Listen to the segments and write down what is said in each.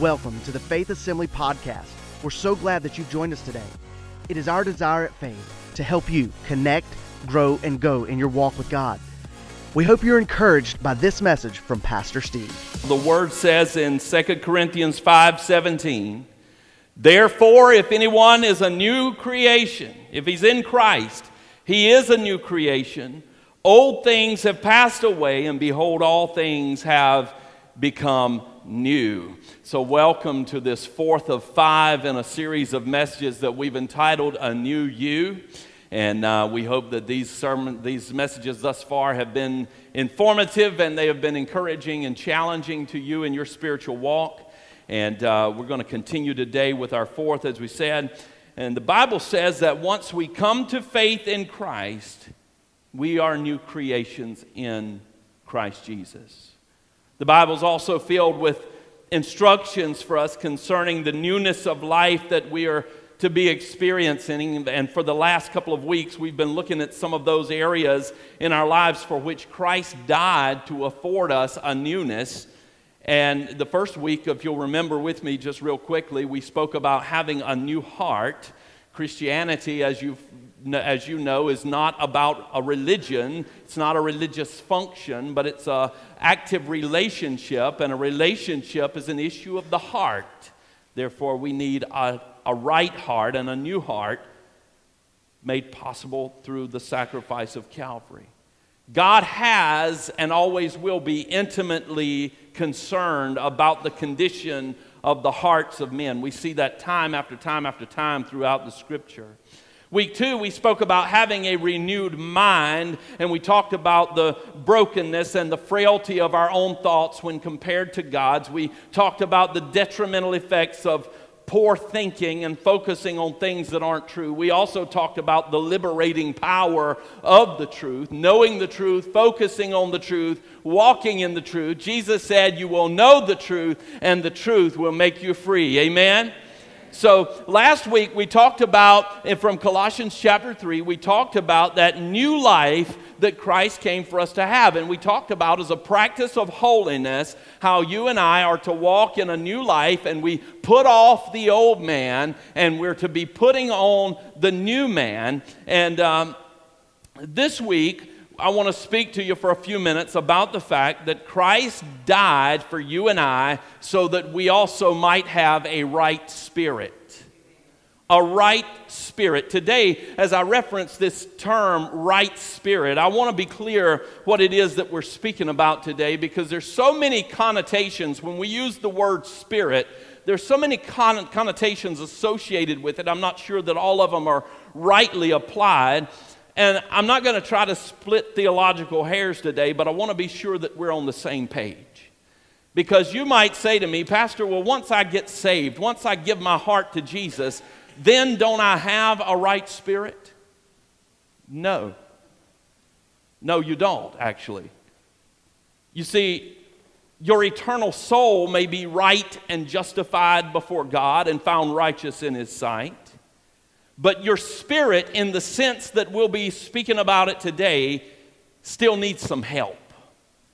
Welcome to the Faith Assembly Podcast. We're so glad that you've joined us today. It is our desire at Faith to help you connect, grow, and go in your walk with God. We hope you're encouraged by this message from Pastor Steve. The word says in 2 Corinthians 5:17, "Therefore if anyone is a new creation, if he's in Christ, he is a new creation. Old things have passed away and behold all things have become new." So welcome to this fourth of 5 in a series of messages that we've entitled A New You. And uh, we hope that these sermon, these messages thus far have been informative and they have been encouraging and challenging to you in your spiritual walk. And uh, we're going to continue today with our fourth, as we said. And the Bible says that once we come to faith in Christ, we are new creations in Christ Jesus. The Bible is also filled with instructions for us concerning the newness of life that we are to be experiencing. And for the last couple of weeks, we've been looking at some of those areas in our lives for which Christ died to afford us a newness. And the first week, if you'll remember with me just real quickly, we spoke about having a new heart. Christianity, as you as you know, is not about a religion. It's not a religious function, but it's an active relationship, and a relationship is an issue of the heart. Therefore, we need a, a right heart and a new heart made possible through the sacrifice of Calvary. God has and always will be intimately concerned about the condition of the hearts of men. We see that time after time after time throughout the scripture. Week two, we spoke about having a renewed mind, and we talked about the brokenness and the frailty of our own thoughts when compared to God's. We talked about the detrimental effects of poor thinking and focusing on things that aren't true. We also talked about the liberating power of the truth, knowing the truth, focusing on the truth, walking in the truth. Jesus said, You will know the truth, and the truth will make you free. Amen? So last week we talked about, from Colossians chapter 3, we talked about that new life that Christ came for us to have. And we talked about as a practice of holiness how you and I are to walk in a new life and we put off the old man and we're to be putting on the new man. And um, this week, I want to speak to you for a few minutes about the fact that Christ died for you and I so that we also might have a right spirit. A right spirit. Today, as I reference this term, right spirit, I want to be clear what it is that we're speaking about today because there's so many connotations when we use the word spirit. There's so many connotations associated with it. I'm not sure that all of them are rightly applied. And I'm not going to try to split theological hairs today, but I want to be sure that we're on the same page. Because you might say to me, Pastor, well, once I get saved, once I give my heart to Jesus, then don't I have a right spirit? No. No, you don't, actually. You see, your eternal soul may be right and justified before God and found righteous in His sight. But your spirit, in the sense that we'll be speaking about it today, still needs some help,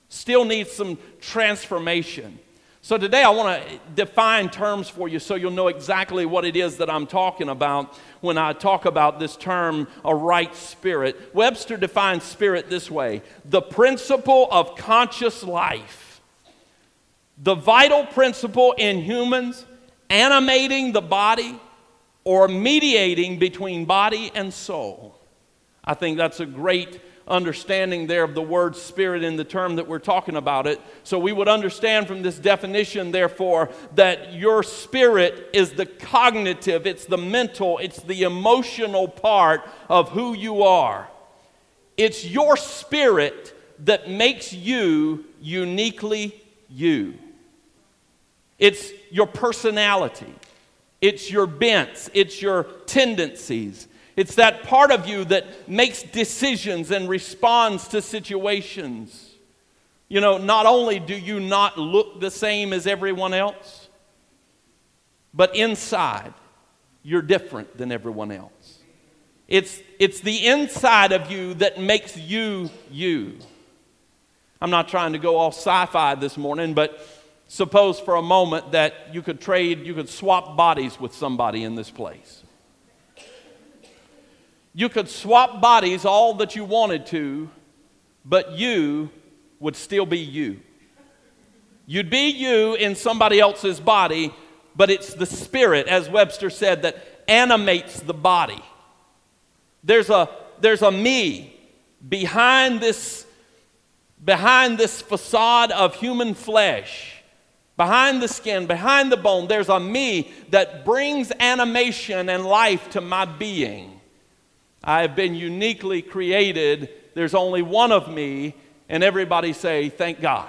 still needs some transformation. So, today I want to define terms for you so you'll know exactly what it is that I'm talking about when I talk about this term, a right spirit. Webster defines spirit this way the principle of conscious life, the vital principle in humans animating the body or mediating between body and soul. I think that's a great understanding there of the word spirit in the term that we're talking about it. So we would understand from this definition, therefore, that your spirit is the cognitive, it's the mental, it's the emotional part of who you are. It's your spirit that makes you uniquely you. It's your personality. It's your bents, it's your tendencies. It's that part of you that makes decisions and responds to situations. You know, not only do you not look the same as everyone else, but inside, you're different than everyone else. It's, it's the inside of you that makes you you. I'm not trying to go all sci fi this morning, but suppose for a moment that you could trade, you could swap bodies with somebody in this place. You could swap bodies all that you wanted to, but you would still be you. You'd be you in somebody else's body, but it's the spirit, as Webster said, that animates the body. There's a, there's a me behind this, behind this facade of human flesh Behind the skin, behind the bone, there's a me that brings animation and life to my being. I have been uniquely created. There's only one of me, and everybody say, Thank God.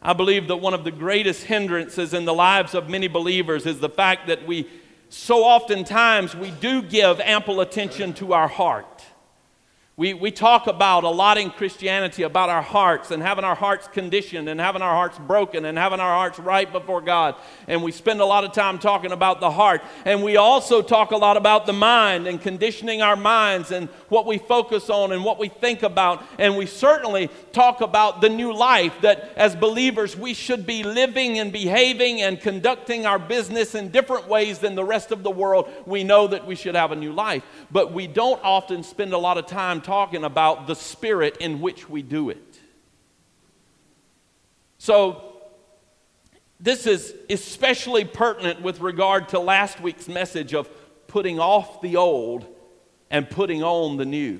I believe that one of the greatest hindrances in the lives of many believers is the fact that we so oftentimes we do give ample attention to our heart. We, we talk about a lot in Christianity about our hearts and having our hearts conditioned and having our hearts broken and having our hearts right before God. And we spend a lot of time talking about the heart. And we also talk a lot about the mind and conditioning our minds and what we focus on and what we think about. And we certainly talk about the new life that as believers we should be living and behaving and conducting our business in different ways than the rest of the world. We know that we should have a new life. But we don't often spend a lot of time talking about the spirit in which we do it. So, this is especially pertinent with regard to last week's message of putting off the old and putting on the new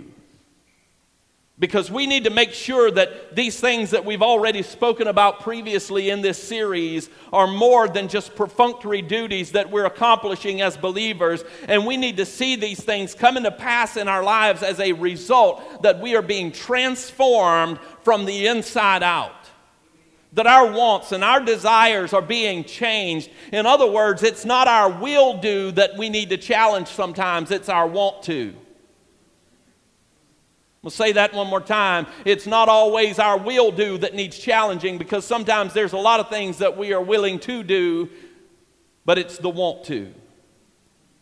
because we need to make sure that these things that we've already spoken about previously in this series are more than just perfunctory duties that we're accomplishing as believers. And we need to see these things come into pass in our lives as a result that we are being transformed from the inside out. That our wants and our desires are being changed. In other words, it's not our will do that we need to challenge sometimes, it's our want to. We'll say that one more time. It's not always our will do that needs challenging because sometimes there's a lot of things that we are willing to do, but it's the want to.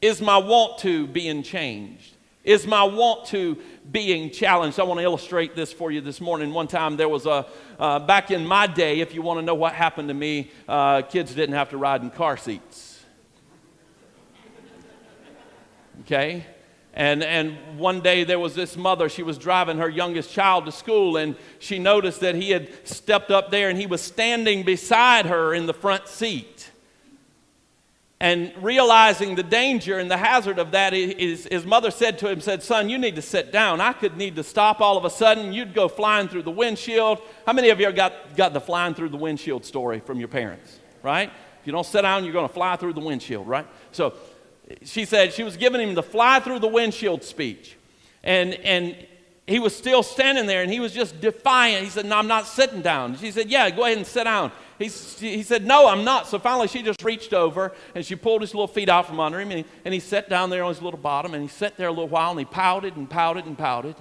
Is my want to being changed? Is my want to being challenged? I want to illustrate this for you this morning. One time there was a, uh, back in my day, if you want to know what happened to me, uh, kids didn't have to ride in car seats. Okay? And, and one day there was this mother, she was driving her youngest child to school, and she noticed that he had stepped up there and he was standing beside her in the front seat. And realizing the danger and the hazard of that, his, his mother said to him, said, son, you need to sit down. I could need to stop all of a sudden. You'd go flying through the windshield. How many of you got, got the flying through the windshield story from your parents, right? If you don't sit down, you're going to fly through the windshield, right? So she said she was giving him the fly through the windshield speech. And, and he was still standing there and he was just defiant. He said, No, I'm not sitting down. She said, Yeah, go ahead and sit down. He, he said, No, I'm not. So finally, she just reached over and she pulled his little feet out from under him and he, and he sat down there on his little bottom and he sat there a little while and he pouted and pouted and pouted.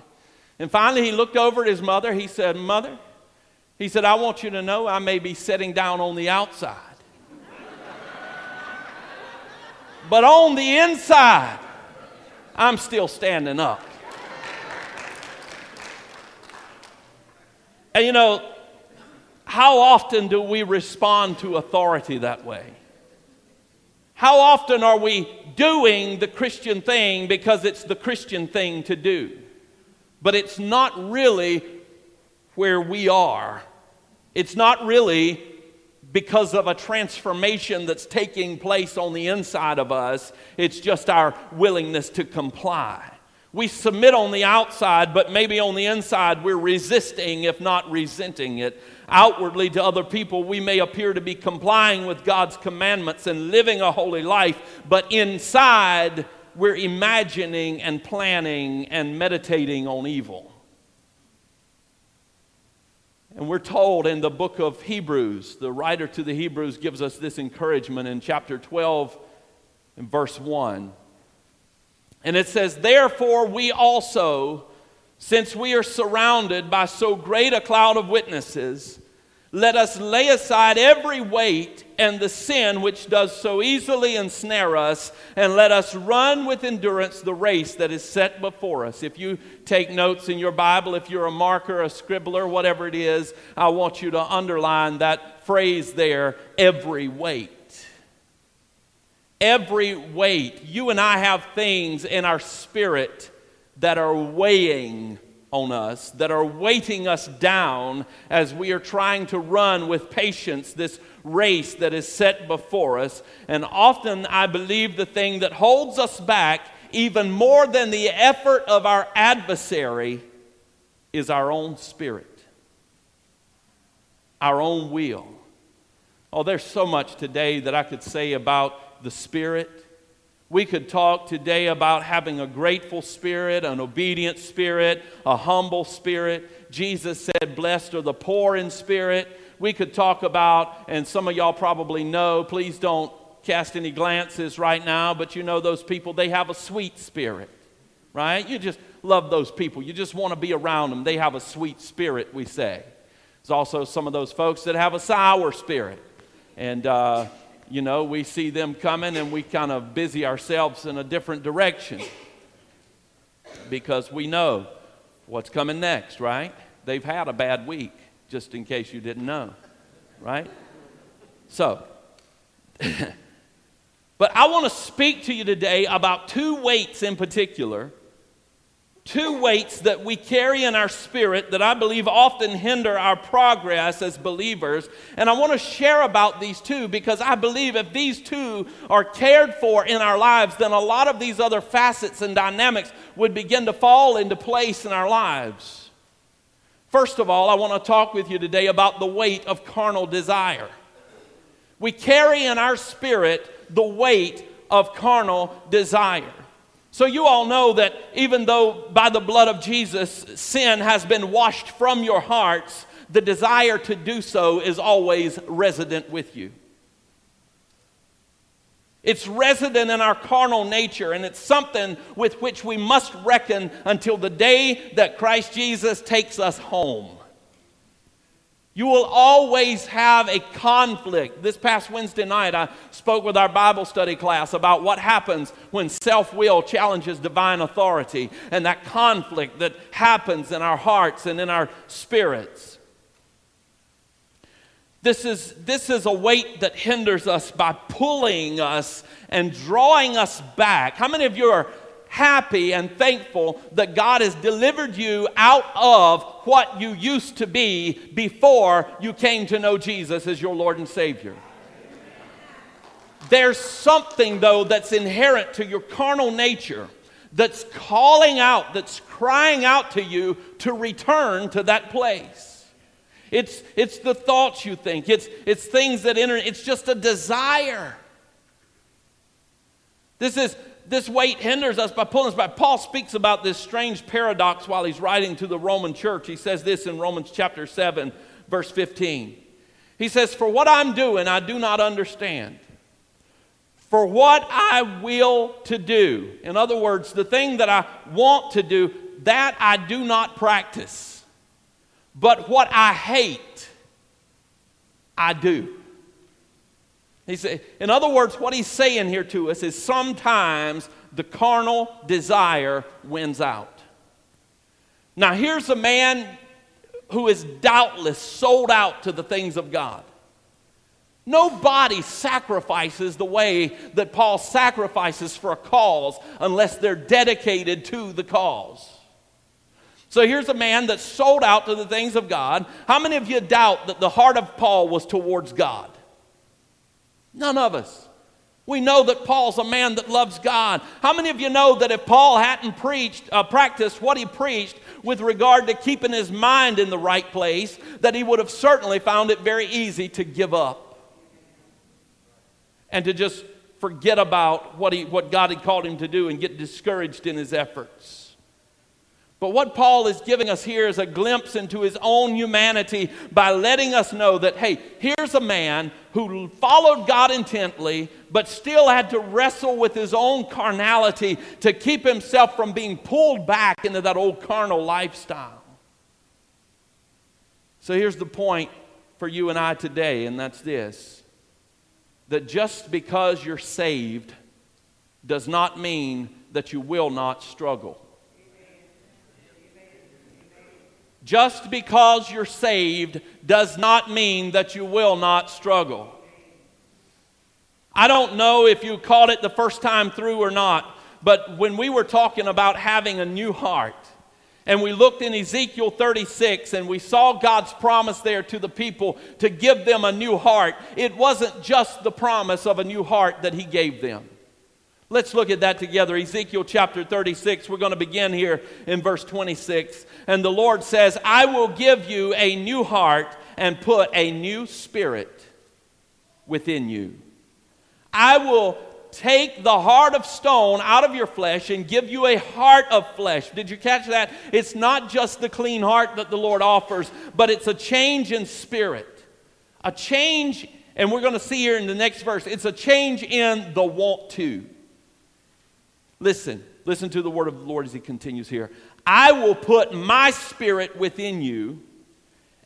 And finally, he looked over at his mother. He said, Mother, he said, I want you to know I may be sitting down on the outside. But on the inside, I'm still standing up. And you know, how often do we respond to authority that way? How often are we doing the Christian thing because it's the Christian thing to do? But it's not really where we are. It's not really because of a transformation that's taking place on the inside of us. It's just our willingness to comply. We submit on the outside, but maybe on the inside we're resisting, if not resenting it. Outwardly to other people, we may appear to be complying with God's commandments and living a holy life, but inside we're imagining and planning and meditating on evil. And we're told in the book of Hebrews, the writer to the Hebrews gives us this encouragement in chapter 12 and verse 1. And it says, Therefore, we also, since we are surrounded by so great a cloud of witnesses, let us lay aside every weight and the sin which does so easily ensnare us, and let us run with endurance the race that is set before us. If you take notes in your Bible, if you're a marker, a scribbler, whatever it is, I want you to underline that phrase there every weight. Every weight. You and I have things in our spirit that are weighing on us, that are weighting us down as we are trying to run with patience this race that is set before us. And often, I believe the thing that holds us back, even more than the effort of our adversary, is our own spirit, our own will. Oh, there's so much today that I could say about the spirit. We could talk today about having a grateful spirit, an obedient spirit, a humble spirit. Jesus said, Blessed are the poor in spirit. We could talk about, and some of y'all probably know, please don't cast any glances right now, but you know those people, they have a sweet spirit, right? You just love those people. You just want to be around them. They have a sweet spirit, we say. There's also some of those folks that have a sour spirit. And, uh, you know, we see them coming and we kind of busy ourselves in a different direction because we know what's coming next, right? They've had a bad week, just in case you didn't know, right? So, but I want to speak to you today about two weights in particular two weights that we carry in our spirit that I believe often hinder our progress as believers. And I want to share about these two because I believe if these two are cared for in our lives, then a lot of these other facets and dynamics would begin to fall into place in our lives. First of all, I want to talk with you today about the weight of carnal desire. We carry in our spirit the weight of carnal desire. So, you all know that even though by the blood of Jesus sin has been washed from your hearts, the desire to do so is always resident with you. It's resident in our carnal nature, and it's something with which we must reckon until the day that Christ Jesus takes us home. You will always have a conflict. This past Wednesday night, I spoke with our Bible study class about what happens when self will challenges divine authority and that conflict that happens in our hearts and in our spirits. This is, this is a weight that hinders us by pulling us and drawing us back. How many of you are happy and thankful that God has delivered you out of what you used to be before you came to know Jesus as your Lord and Savior. There's something, though, that's inherent to your carnal nature that's calling out, that's crying out to you to return to that place. It's, it's the thoughts you think, it's, it's things that enter, it's just a desire. This is this weight hinders us by pulling us back. Paul speaks about this strange paradox while he's writing to the Roman church. He says this in Romans chapter 7, verse 15. He says, For what I'm doing, I do not understand. For what I will to do, in other words, the thing that I want to do, that I do not practice. But what I hate, I do. He said, in other words, what he's saying here to us is sometimes the carnal desire wins out. Now, here's a man who is doubtless sold out to the things of God. Nobody sacrifices the way that Paul sacrifices for a cause unless they're dedicated to the cause. So here's a man that's sold out to the things of God. How many of you doubt that the heart of Paul was towards God? None of us. We know that Paul's a man that loves God. How many of you know that if Paul hadn't preached, uh, practiced what he preached with regard to keeping his mind in the right place, that he would have certainly found it very easy to give up and to just forget about what, he, what God had called him to do and get discouraged in his efforts? But what Paul is giving us here is a glimpse into his own humanity by letting us know that, hey, here's a man who followed God intently, but still had to wrestle with his own carnality to keep himself from being pulled back into that old carnal lifestyle. So here's the point for you and I today, and that's this that just because you're saved does not mean that you will not struggle. Just because you're saved does not mean that you will not struggle. I don't know if you caught it the first time through or not, but when we were talking about having a new heart, and we looked in Ezekiel 36 and we saw God's promise there to the people to give them a new heart, it wasn't just the promise of a new heart that He gave them. Let's look at that together. Ezekiel chapter 36, we're going to begin here in verse 26. And the Lord says, I will give you a new heart and put a new spirit within you. I will take the heart of stone out of your flesh and give you a heart of flesh. Did you catch that? It's not just the clean heart that the Lord offers, but it's a change in spirit. A change, and we're going to see here in the next verse, it's a change in the want to. Listen, listen to the word of the Lord as he continues here. I will put my spirit within you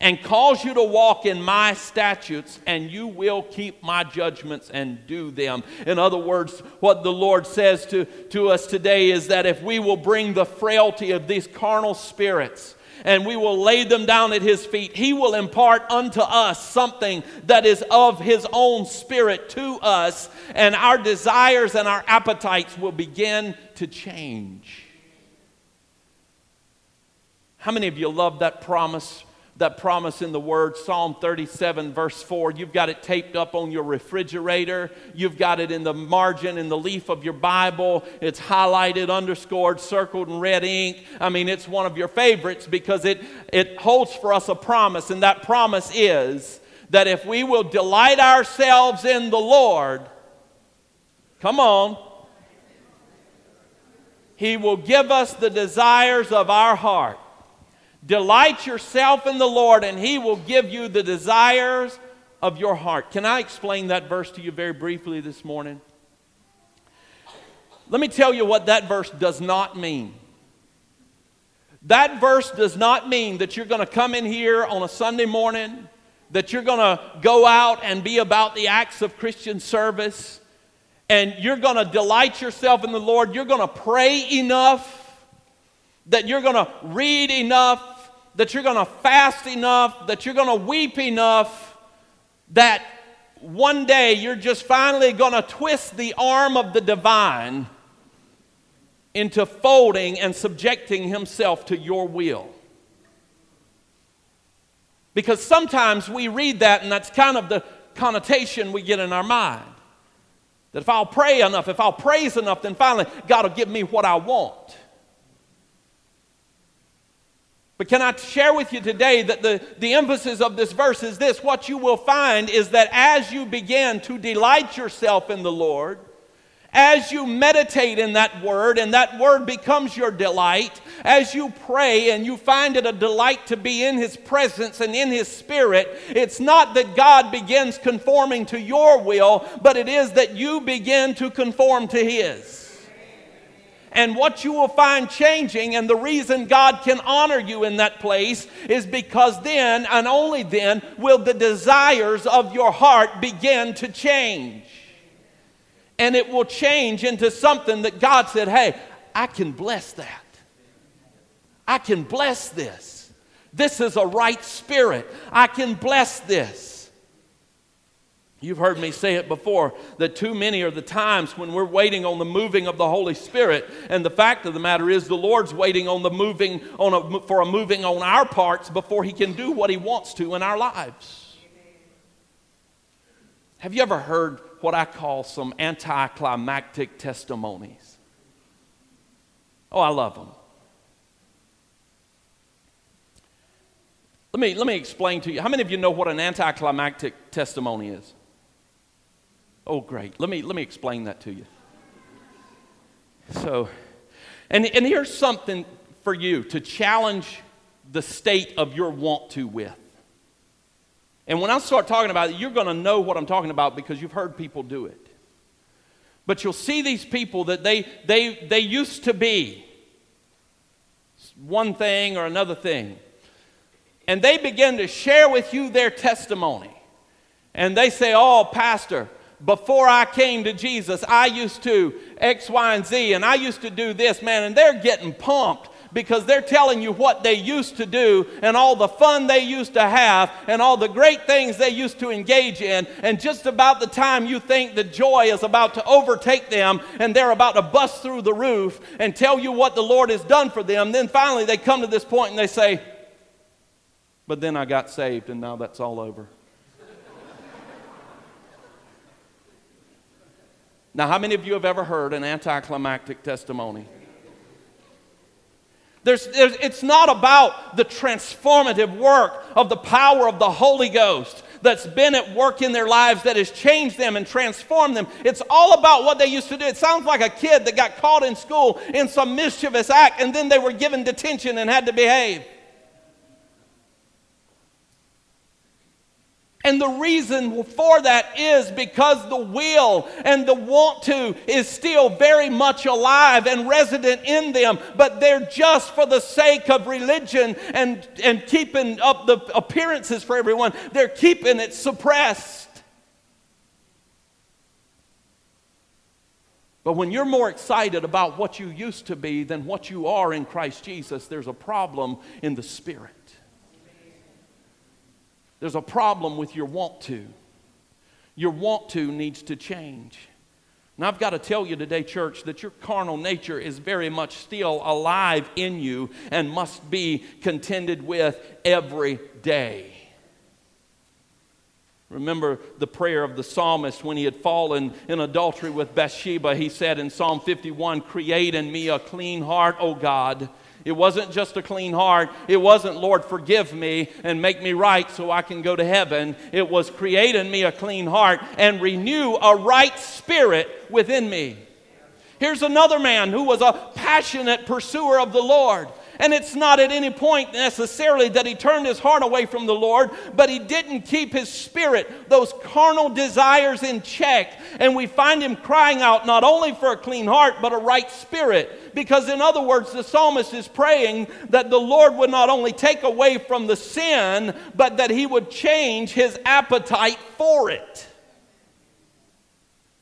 and cause you to walk in my statutes, and you will keep my judgments and do them. In other words, what the Lord says to, to us today is that if we will bring the frailty of these carnal spirits, and we will lay them down at his feet. He will impart unto us something that is of his own spirit to us, and our desires and our appetites will begin to change. How many of you love that promise that promise in the Word, Psalm 37, verse 4. You've got it taped up on your refrigerator. You've got it in the margin, in the leaf of your Bible. It's highlighted, underscored, circled in red ink. I mean, it's one of your favorites because it, it holds for us a promise, and that promise is that if we will delight ourselves in the Lord, come on, He will give us the desires of our heart. Delight yourself in the Lord, and He will give you the desires of your heart. Can I explain that verse to you very briefly this morning? Let me tell you what that verse does not mean. That verse does not mean that you're going to come in here on a Sunday morning, that you're going to go out and be about the acts of Christian service, and you're going to delight yourself in the Lord. You're going to pray enough, that you're going to read enough, that you're going to fast enough, that you're going to weep enough, that one day you're just finally going to twist the arm of the divine into folding and subjecting himself to your will. Because sometimes we read that, and that's kind of the connotation we get in our mind. That if I'll pray enough, if I'll praise enough, then finally God will give me what I want. But can I share with you today that the, the emphasis of this verse is this? What you will find is that as you begin to delight yourself in the Lord, as you meditate in that word and that word becomes your delight, as you pray and you find it a delight to be in His presence and in His Spirit, it's not that God begins conforming to your will, but it is that you begin to conform to His. And what you will find changing, and the reason God can honor you in that place, is because then and only then will the desires of your heart begin to change. And it will change into something that God said, hey, I can bless that. I can bless this. This is a right spirit. I can bless this. You've heard me say it before that too many are the times when we're waiting on the moving of the Holy Spirit. And the fact of the matter is, the Lord's waiting on the moving on a, for a moving on our parts before He can do what He wants to in our lives. Have you ever heard what I call some anticlimactic testimonies? Oh, I love them. Let me, let me explain to you. How many of you know what an anticlimactic testimony is? Oh, great. Let me, let me explain that to you. So, and, and here's something for you to challenge the state of your want to with. And when I start talking about it, you're going to know what I'm talking about because you've heard people do it. But you'll see these people that they, they, they used to be one thing or another thing. and they begin to share with you their testimony. And they say, Oh, Pastor, before I came to Jesus, I used to X, Y, and Z, and I used to do this, man, and they're getting pumped because they're telling you what they used to do and all the fun they used to have and all the great things they used to engage in. And just about the time you think the joy is about to overtake them and they're about to bust through the roof and tell you what the Lord has done for them, then finally they come to this point and they say, But then I got saved and now that's all over. Now, how many of you have ever heard an anticlimactic testimony? There's, there's, it's not about the transformative work of the power of the Holy Ghost that's been at work in their lives that has changed them and transformed them. It's all about what they used to do. It sounds like a kid that got caught in school in some mischievous act and then they were given detention and had to behave. And the reason for that is because the will and the want to is still very much alive and resident in them, but they're just for the sake of religion and, and keeping up the appearances for everyone, they're keeping it suppressed. But when you're more excited about what you used to be than what you are in Christ Jesus, there's a problem in the spirit. There's a problem with your want to. Your want to needs to change. And I've got to tell you today, church, that your carnal nature is very much still alive in you and must be contended with every day. Remember the prayer of the psalmist when he had fallen in adultery with Bathsheba. He said in Psalm 51 Create in me a clean heart, O God it wasn't just a clean heart. It wasn't, Lord, forgive me and make me right so I can go to heaven. It was create in me a clean heart and renew a right spirit within me. Here's another man who was a passionate pursuer of the Lord. And it's not at any point necessarily that he turned his heart away from the Lord, but he didn't keep his spirit, those carnal desires in check. And we find him crying out not only for a clean heart, but a right spirit. Because, in other words, the psalmist is praying that the Lord would not only take away from the sin, but that he would change his appetite for it.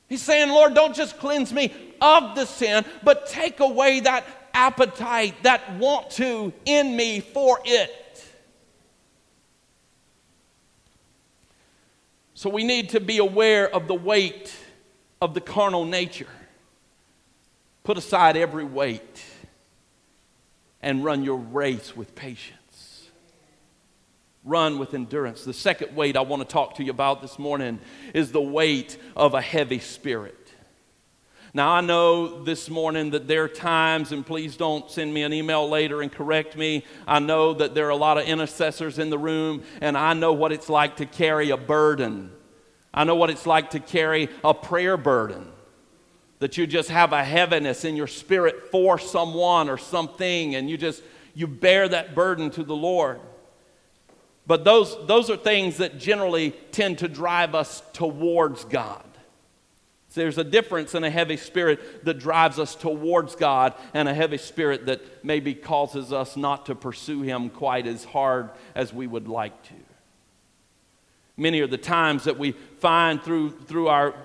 He's saying, Lord, don't just cleanse me of the sin, but take away that appetite, that want to in me for it. So we need to be aware of the weight of the carnal nature. Put aside every weight and run your race with patience. Run with endurance. The second weight I want to talk to you about this morning is the weight of a heavy spirit. Now, I know this morning that there are times, and please don't send me an email later and correct me. I know that there are a lot of intercessors in the room, and I know what it's like to carry a burden. I know what it's like to carry a prayer burden. That you just have a heaviness in your spirit for someone or something, and you just you bear that burden to the Lord. But those, those are things that generally tend to drive us towards God. There's a difference in a heavy spirit that drives us towards God and a heavy spirit that maybe causes us not to pursue Him quite as hard as we would like to. Many are the times that we find through, through our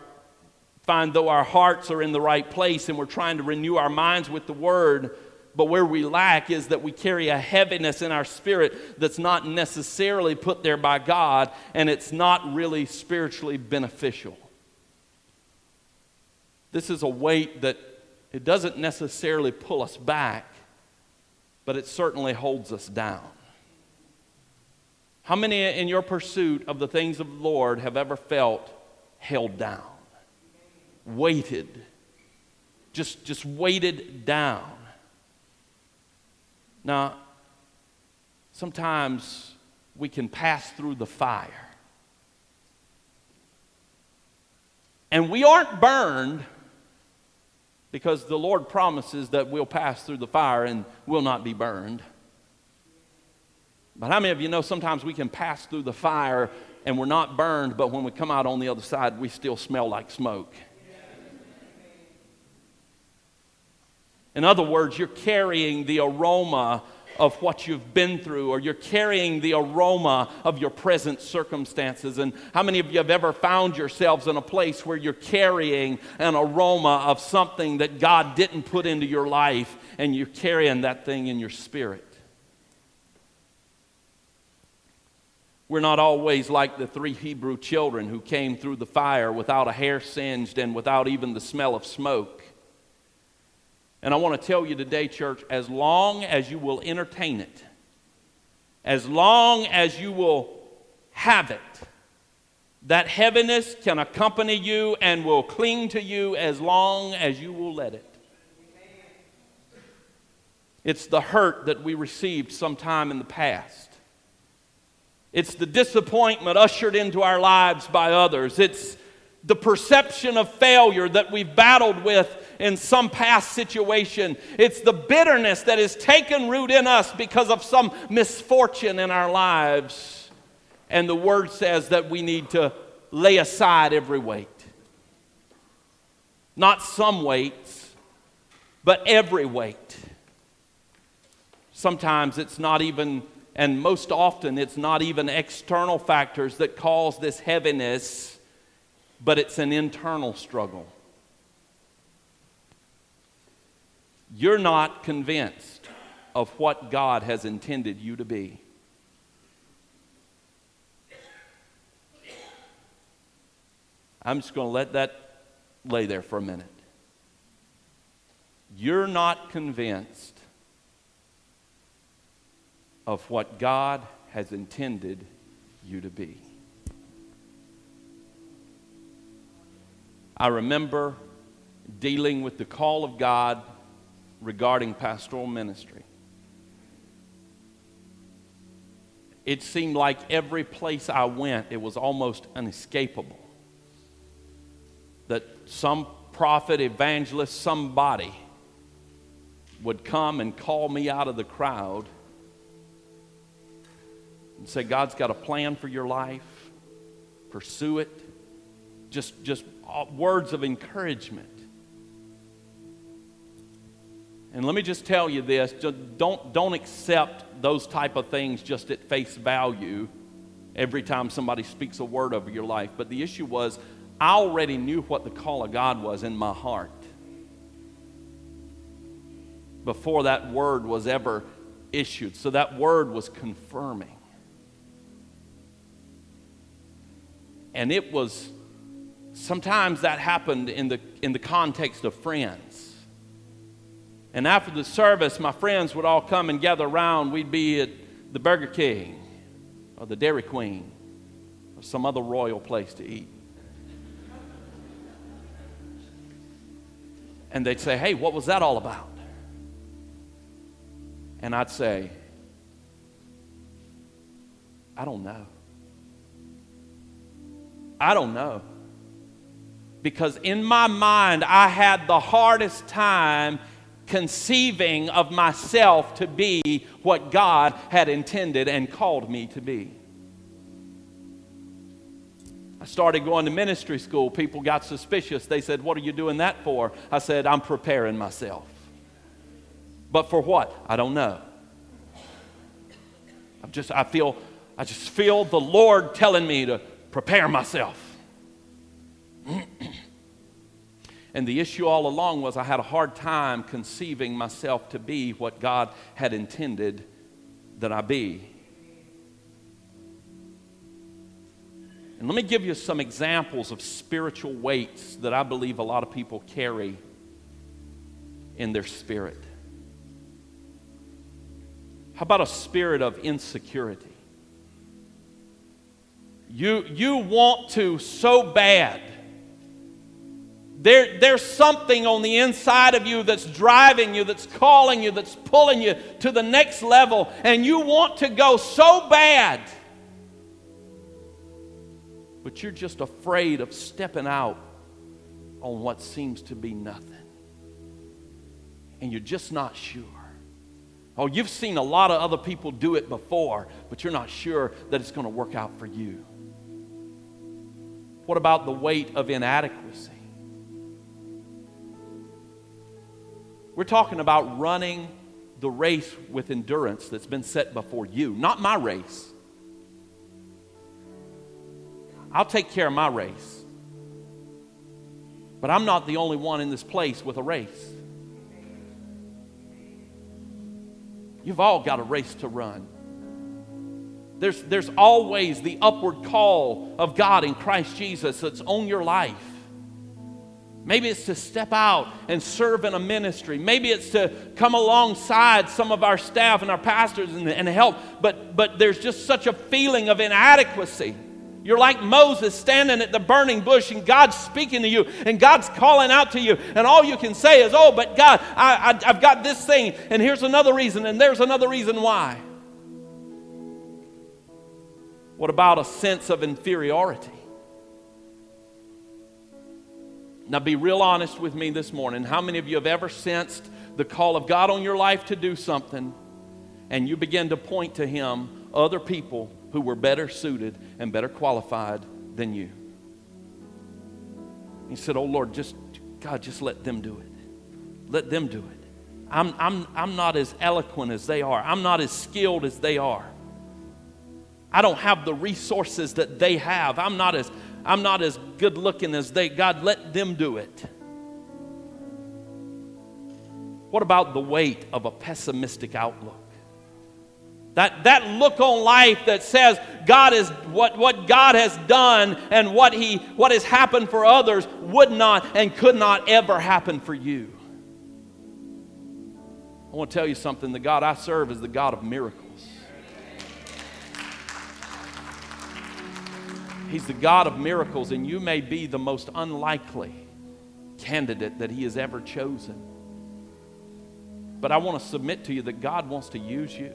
find though our hearts are in the right place and we're trying to renew our minds with the word but where we lack is that we carry a heaviness in our spirit that's not necessarily put there by God and it's not really spiritually beneficial. This is a weight that it doesn't necessarily pull us back, but it certainly holds us down. How many in your pursuit of the things of the Lord have ever felt held down, weighted, just, just weighted down? Now, sometimes we can pass through the fire. And we aren't burned because the Lord promises that we'll pass through the fire and we'll not be burned. But how many of you know sometimes we can pass through the fire and we're not burned, but when we come out on the other side, we still smell like smoke? In other words, you're carrying the aroma of what you've been through, or you're carrying the aroma of your present circumstances. And how many of you have ever found yourselves in a place where you're carrying an aroma of something that God didn't put into your life, and you're carrying that thing in your spirit? We're not always like the three Hebrew children who came through the fire without a hair singed and without even the smell of smoke. And I want to tell you today, church, as long as you will entertain it, as long as you will have it, that heaviness can accompany you and will cling to you as long as you will let it. It's the hurt that we received sometime in the past. It's the disappointment ushered into our lives by others. It's the perception of failure that we've battled with in some past situation. It's the bitterness that has taken root in us because of some misfortune in our lives. And the word says that we need to lay aside every weight. Not some weights, but every weight. Sometimes it's not even, and most often it's not even external factors that cause this heaviness, but it's an internal struggle. You're not convinced of what God has intended you to be. I'm just going to let that lay there for a minute. You're not convinced of what God has intended you to be. I remember dealing with the call of God regarding pastoral ministry. It seemed like every place I went, it was almost unescapable. That some prophet, evangelist, somebody would come and call me out of the crowd and say, God's got a plan for your life, pursue it. Just, just uh, words of encouragement. And let me just tell you this don't, don't accept those type of things just at face value every time somebody speaks a word over your life. But the issue was, I already knew what the call of God was in my heart before that word was ever issued. So that word was confirming. And it was, sometimes that happened in the, in the context of friends. And after the service, my friends would all come and gather around. We'd be at the Burger King or the Dairy Queen or some other royal place to eat. And they'd say, Hey, what was that all about? And I'd say, I don't know. I don't know. Because in my mind, I had the hardest time conceiving of myself to be what God had intended and called me to be. I started going to ministry school. People got suspicious. They said, What are you doing that for? I said, I'm preparing myself. But for what? I don't know. I'm just, I feel, I just feel the Lord telling me to prepare myself. And the issue all along was I had a hard time conceiving myself to be what God had intended that I be. And let me give you some examples of spiritual weights that I believe a lot of people carry in their spirit. How about a spirit of insecurity? You, you want to so bad there, there's something on the inside of you that's driving you, that's calling you, that's pulling you to the next level, and you want to go so bad. But you're just afraid of stepping out on what seems to be nothing. And you're just not sure. Oh, you've seen a lot of other people do it before, but you're not sure that it's going to work out for you. What about the weight of inadequacy? We're talking about running the race with endurance that's been set before you, not my race. I'll take care of my race. But I'm not the only one in this place with a race. You've all got a race to run. There's, there's always the upward call of God in Christ Jesus that's on your life. Maybe it's to step out and serve in a ministry. Maybe it's to come alongside some of our staff and our pastors and, and help. But, but there's just such a feeling of inadequacy. You're like Moses standing at the burning bush and God's speaking to you and God's calling out to you. And all you can say is, Oh, but God, I, I, I've got this thing. And here's another reason. And there's another reason why. What about a sense of inferiority? Now, be real honest with me this morning. How many of you have ever sensed the call of God on your life to do something and you begin to point to Him other people who were better suited and better qualified than you? He said, Oh Lord, just, God, just let them do it. Let them do it. I'm, I'm, I'm not as eloquent as they are, I'm not as skilled as they are. I don't have the resources that they have. I'm not as I'm not as good looking as they. God, let them do it. What about the weight of a pessimistic outlook? That, that look on life that says God is what, what God has done and what, he, what has happened for others would not and could not ever happen for you. I want to tell you something the God I serve is the God of miracles. He's the God of miracles, and you may be the most unlikely candidate that He has ever chosen. But I want to submit to you that God wants to use you.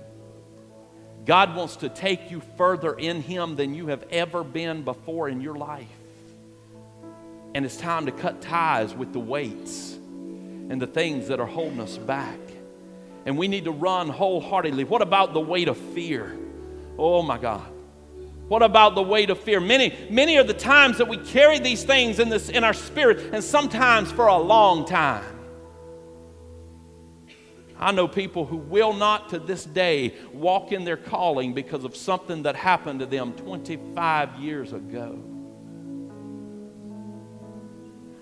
God wants to take you further in Him than you have ever been before in your life. And it's time to cut ties with the weights and the things that are holding us back. And we need to run wholeheartedly. What about the weight of fear? Oh my God. What about the weight of fear? Many, many are the times that we carry these things in, this, in our spirit, and sometimes for a long time. I know people who will not to this day walk in their calling because of something that happened to them 25 years ago.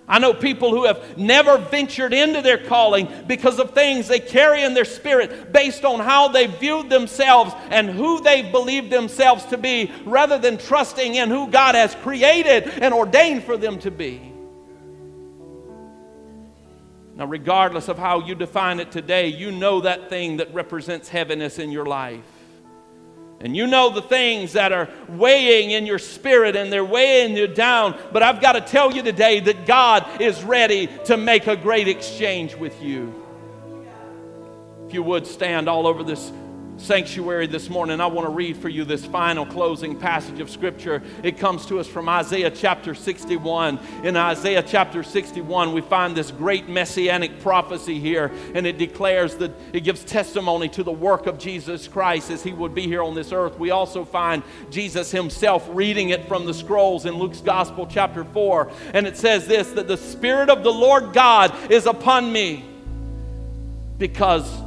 I know people who have never ventured into their calling because of things they carry in their spirit based on how they viewed themselves and who they believed themselves to be rather than trusting in who God has created and ordained for them to be. Now, regardless of how you define it today, you know that thing that represents heaviness in your life. And you know the things that are weighing in your spirit and they're weighing you down. But I've got to tell you today that God is ready to make a great exchange with you. If you would stand all over this sanctuary this morning, I want to read for you this final closing passage of Scripture. It comes to us from Isaiah chapter 61. In Isaiah chapter 61, we find this great messianic prophecy here, and it declares that it gives testimony to the work of Jesus Christ as he would be here on this earth. We also find Jesus himself reading it from the scrolls in Luke's Gospel, chapter 4, and it says this that the Spirit of the Lord God is upon me because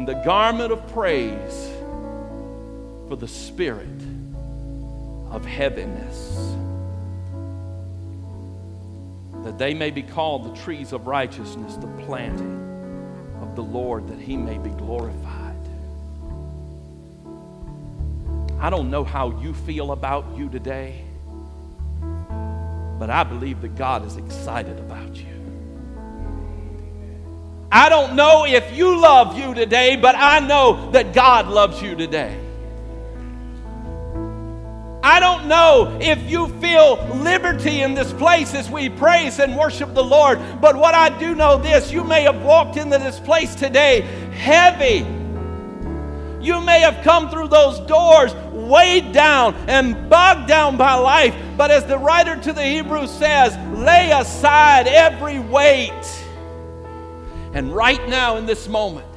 and the garment of praise for the spirit of heaviness, that they may be called the trees of righteousness, the planting of the Lord, that he may be glorified. I don't know how you feel about you today, but I believe that God is excited about you. I don't know if you love you today, but I know that God loves you today. I don't know if you feel liberty in this place as we praise and worship the Lord, but what I do know this you may have walked into this place today heavy You may have come through those doors weighed down and bogged down by life, but as the writer to the Hebrews says, lay aside every weight. And right now, in this moment,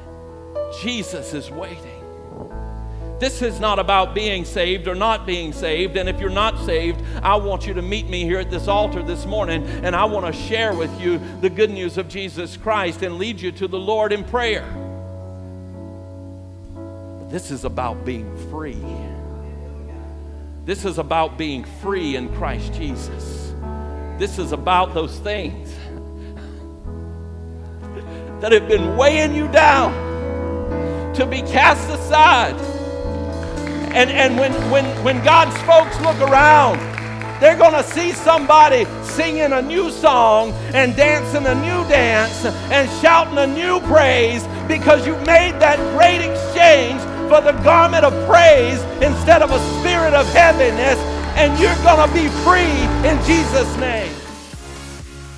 Jesus is waiting. This is not about being saved or not being saved. And if you're not saved, I want you to meet me here at this altar this morning, and I want to share with you the good news of Jesus Christ and lead you to the Lord in prayer. This is about being free. This is about being free in Christ Jesus. This is about those things that have been weighing you down to be cast aside. And, and when, when, when God's folks look around, they're going to see somebody singing a new song and dancing a new dance and shouting a new praise because you made that great exchange for the garment of praise instead of a spirit of heaviness, and you're going to be free in Jesus' name.